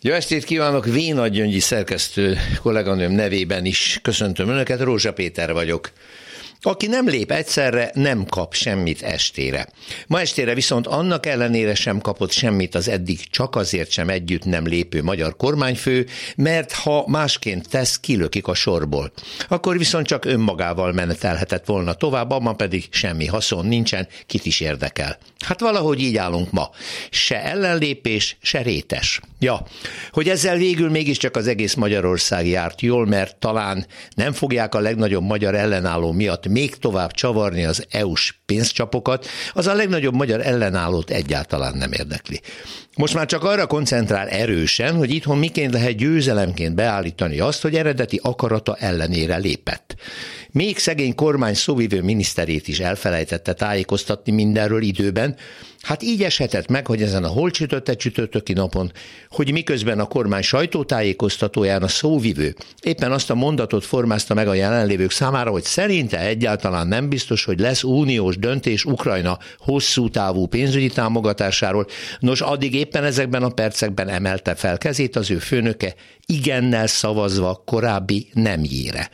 Jó estét kívánok, Véna Gyöngyi szerkesztő kolléganőm nevében is köszöntöm Önöket, Rózsa Péter vagyok. Aki nem lép egyszerre, nem kap semmit estére. Ma estére viszont annak ellenére sem kapott semmit az eddig csak azért sem együtt nem lépő magyar kormányfő, mert ha másként tesz, kilökik a sorból. Akkor viszont csak önmagával menetelhetett volna tovább, abban pedig semmi haszon nincsen, kit is érdekel. Hát valahogy így állunk ma. Se ellenlépés, se rétes. Ja, hogy ezzel végül mégiscsak az egész Magyarország járt jól, mert talán nem fogják a legnagyobb magyar ellenálló miatt még tovább csavarni az EU-s pénzcsapokat, az a legnagyobb magyar ellenállót egyáltalán nem érdekli. Most már csak arra koncentrál erősen, hogy itthon miként lehet győzelemként beállítani azt, hogy eredeti akarata ellenére lépett. Még szegény kormány szóvivő miniszterét is elfelejtette tájékoztatni mindenről időben, Hát így eshetett meg, hogy ezen a hol csütörtöki napon, hogy miközben a kormány sajtótájékoztatóján a szóvivő éppen azt a mondatot formázta meg a jelenlévők számára, hogy szerinte egyáltalán nem biztos, hogy lesz uniós döntés Ukrajna hosszú távú pénzügyi támogatásáról. Nos, addig éppen ezekben a percekben emelte fel kezét az ő főnöke, igennel szavazva korábbi nemjére.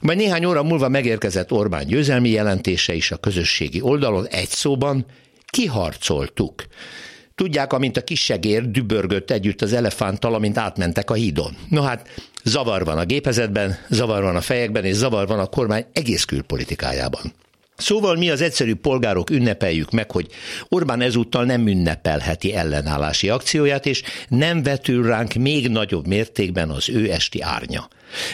Majd néhány óra múlva megérkezett Orbán győzelmi jelentése is a közösségi oldalon egy szóban, kiharcoltuk. Tudják, amint a kisegér dübörgött együtt az elefánttal, amint átmentek a hídon. No hát, zavar van a gépezetben, zavar van a fejekben, és zavar van a kormány egész külpolitikájában. Szóval mi az egyszerű polgárok ünnepeljük meg, hogy Orbán ezúttal nem ünnepelheti ellenállási akcióját, és nem vetül ránk még nagyobb mértékben az ő esti árnya.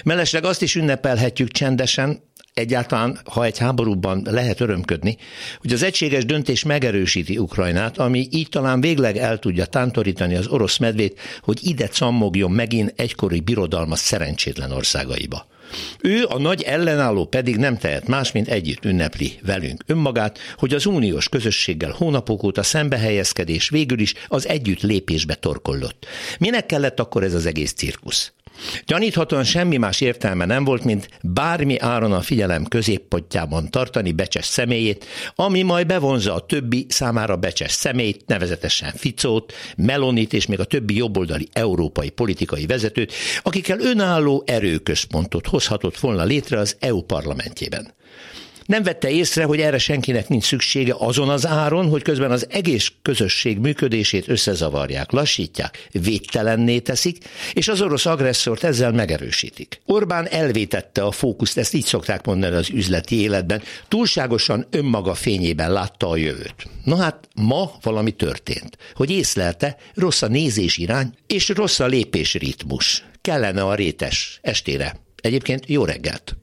Mellesleg azt is ünnepelhetjük csendesen, egyáltalán, ha egy háborúban lehet örömködni, hogy az egységes döntés megerősíti Ukrajnát, ami így talán végleg el tudja tántorítani az orosz medvét, hogy ide cammogjon megint egykori birodalma szerencsétlen országaiba. Ő, a nagy ellenálló pedig nem tehet más, mint együtt ünnepli velünk önmagát, hogy az uniós közösséggel hónapok óta szembehelyezkedés végül is az együtt lépésbe torkollott. Minek kellett akkor ez az egész cirkusz? Gyaníthatóan semmi más értelme nem volt, mint bármi áron a figyelem középpontjában tartani Becses személyét, ami majd bevonza a többi számára Becses személyt, nevezetesen Ficót, Melonit és még a többi jobboldali európai politikai vezetőt, akikkel önálló erőközpontot hozhatott volna létre az EU parlamentjében. Nem vette észre, hogy erre senkinek nincs szüksége azon az áron, hogy közben az egész közösség működését összezavarják, lassítják, védtelenné teszik, és az orosz agresszort ezzel megerősítik. Orbán elvétette a fókuszt, ezt így szokták mondani az üzleti életben, túlságosan önmaga fényében látta a jövőt. Na hát ma valami történt, hogy észlelte, rossz a nézés irány, és rossz a lépés ritmus. Kellene a rétes estére. Egyébként jó reggelt!